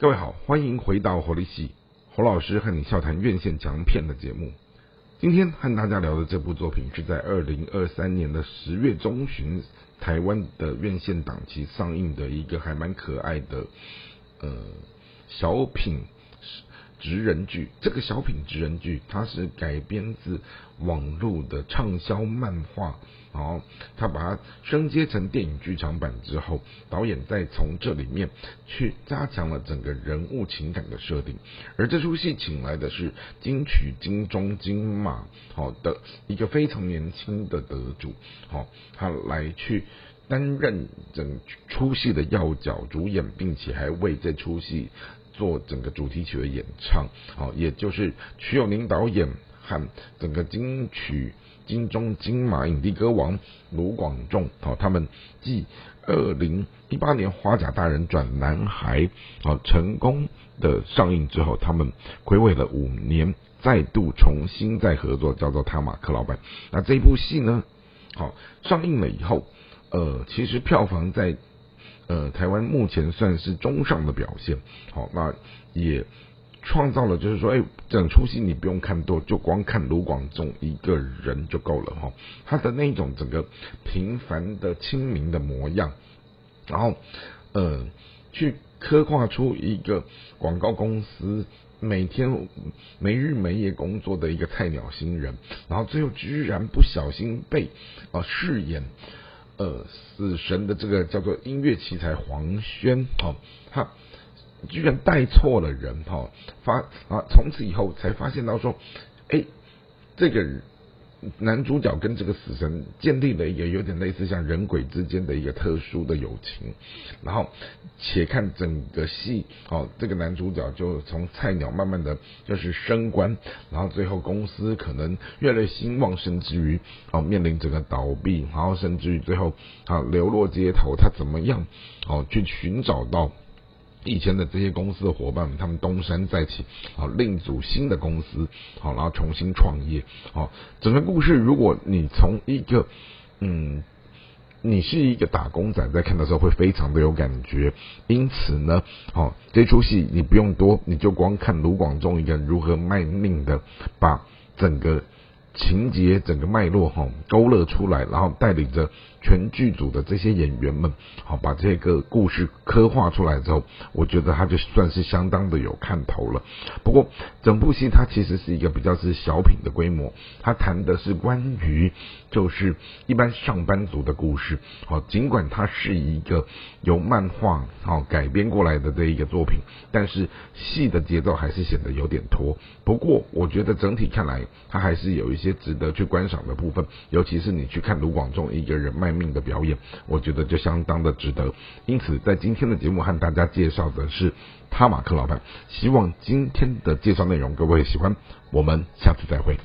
各位好，欢迎回到活力系侯老师和你笑谈院线强片的节目。今天和大家聊的这部作品是在二零二三年的十月中旬，台湾的院线档期上映的一个还蛮可爱的呃小品。职人剧，这个小品职人剧，它是改编自网络的畅销漫画，然后他把它升阶成电影剧场版之后，导演再从这里面去加强了整个人物情感的设定。而这出戏请来的是金曲金钟金马好的一个非常年轻的得主，好，他来去担任整出戏的要角主演，并且还为这出戏。做整个主题曲的演唱，好，也就是曲友宁导演和整个金曲金钟金马影帝歌王卢广仲，好，他们继二零一八年花甲大人转男孩，好成功的上映之后，他们回味了五年，再度重新再合作，叫做他马克老板。那这部戏呢，好上映了以后，呃，其实票房在。呃，台湾目前算是中上的表现，好，那也创造了，就是说，哎，整出戏你不用看多，就光看卢广仲一个人就够了哈。他的那种整个平凡的亲民的模样，然后呃，去刻画出一个广告公司每天没日没夜工作的一个菜鸟新人，然后最后居然不小心被啊饰演。呃，死神的这个叫做音乐奇才黄轩，哈，他居然带错了人，哈，发啊，从此以后才发现到说，哎，这个人。男主角跟这个死神建立了也有点类似像人鬼之间的一个特殊的友情，然后且看整个戏哦，这个男主角就从菜鸟慢慢的就是升官，然后最后公司可能越来越兴旺，甚至于哦面临整个倒闭，然后甚至于最后啊流落街头，他怎么样哦去寻找到。以前的这些公司的伙伴们，他们东山再起，好另组新的公司，好然后重新创业，好整个故事，如果你从一个嗯，你是一个打工仔在看的时候，会非常的有感觉。因此呢，好这出戏你不用多，你就光看卢广仲一个人如何卖命的把整个。情节整个脉络哈勾勒出来，然后带领着全剧组的这些演员们，好把这个故事刻画出来之后，我觉得他就算是相当的有看头了。不过整部戏它其实是一个比较是小品的规模，它谈的是关于就是一般上班族的故事。好，尽管它是一个由漫画好改编过来的这一个作品，但是戏的节奏还是显得有点拖。不过我觉得整体看来，它还是有一。些值得去观赏的部分，尤其是你去看卢广仲一个人脉卖命的表演，我觉得就相当的值得。因此，在今天的节目和大家介绍的是他马克老板，希望今天的介绍内容各位喜欢，我们下次再会。